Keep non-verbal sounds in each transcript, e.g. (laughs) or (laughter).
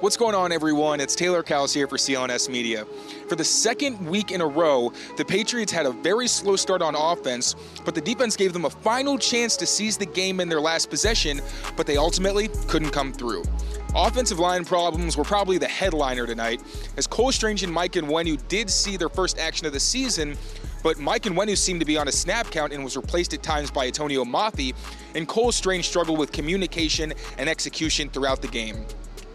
What's going on, everyone? It's Taylor Kyles here for CLNS Media. For the second week in a row, the Patriots had a very slow start on offense, but the defense gave them a final chance to seize the game in their last possession, but they ultimately couldn't come through. Offensive line problems were probably the headliner tonight, as Cole Strange and Mike Onwenu did see their first action of the season, but Mike Onwenu seemed to be on a snap count and was replaced at times by Atonio Mafi, and Cole Strange struggled with communication and execution throughout the game.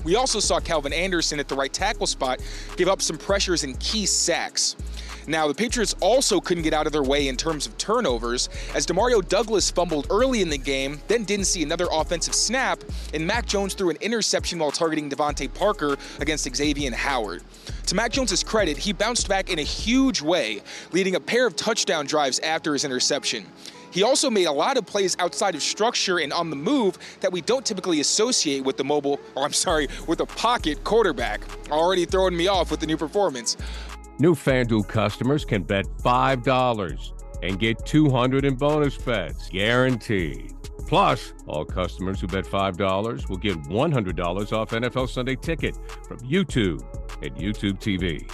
We also saw Calvin Anderson at the right tackle spot give up some pressures and key sacks. Now, the Patriots also couldn't get out of their way in terms of turnovers, as Demario Douglas fumbled early in the game, then didn't see another offensive snap, and Mac Jones threw an interception while targeting DeVante Parker against Xavier Howard. To Mac Jones' credit, he bounced back in a huge way, leading a pair of touchdown drives after his interception. He also made a lot of plays outside of structure and on the move that we don't typically associate with the mobile, (laughs) or oh, I'm sorry, with a pocket quarterback. Already throwing me off with the new performance. New FanDuel customers can bet $5 and get 200 in bonus bets, guaranteed. Plus, all customers who bet $5 will get $100 off NFL Sunday Ticket from YouTube and YouTube TV.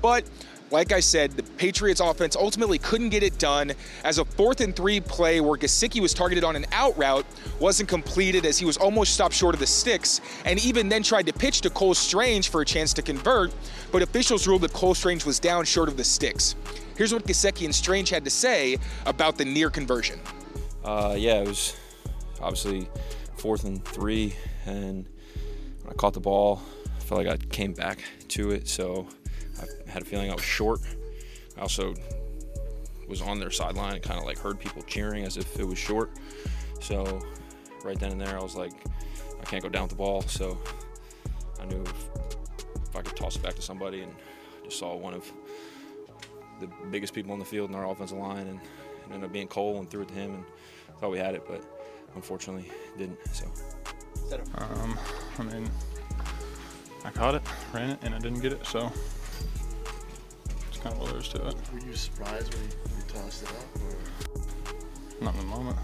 But like I said, the Patriots offense ultimately couldn't get it done as a fourth and three play where Gesicki was targeted on an out route wasn't completed as he was almost stopped short of the sticks and even then tried to pitch to Cole Strange for a chance to convert, but officials ruled that Cole Strange was down short of the sticks. Here's what Gesicki and Strange had to say about the near conversion. Uh, yeah, it was obviously fourth and three, and when I caught the ball, I felt like I came back to it, so I had a feeling I was short. I also was on their sideline and kind of like heard people cheering as if it was short. So right then and there, I was like, I can't go down with the ball. So I knew if, if I could toss it back to somebody, and just saw one of the biggest people on the field in our offensive line, and it ended up being Cole, and threw it to him, and thought we had it, but unfortunately didn't. So. Um, I mean, I caught it, ran it, and I didn't get it. So kind of all there is to it. Were you surprised when you, when you tossed it up? Or? Not in the moment.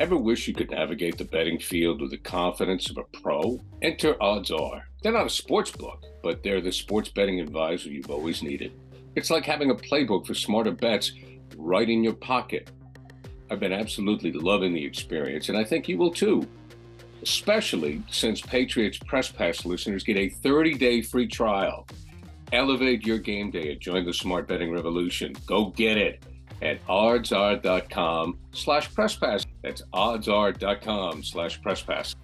Ever wish you could navigate the betting field with the confidence of a pro? Enter Odds Are. They're not a sports book, but they're the sports betting advisor you've always needed. It's like having a playbook for smarter bets right in your pocket. I've been absolutely loving the experience, and I think you will too. Especially since Patriots Press Pass listeners get a 30 day free trial. Elevate your game day and join the smart betting revolution. Go get it at oddsr.com slash presspass. That's oddsr.com slash presspass.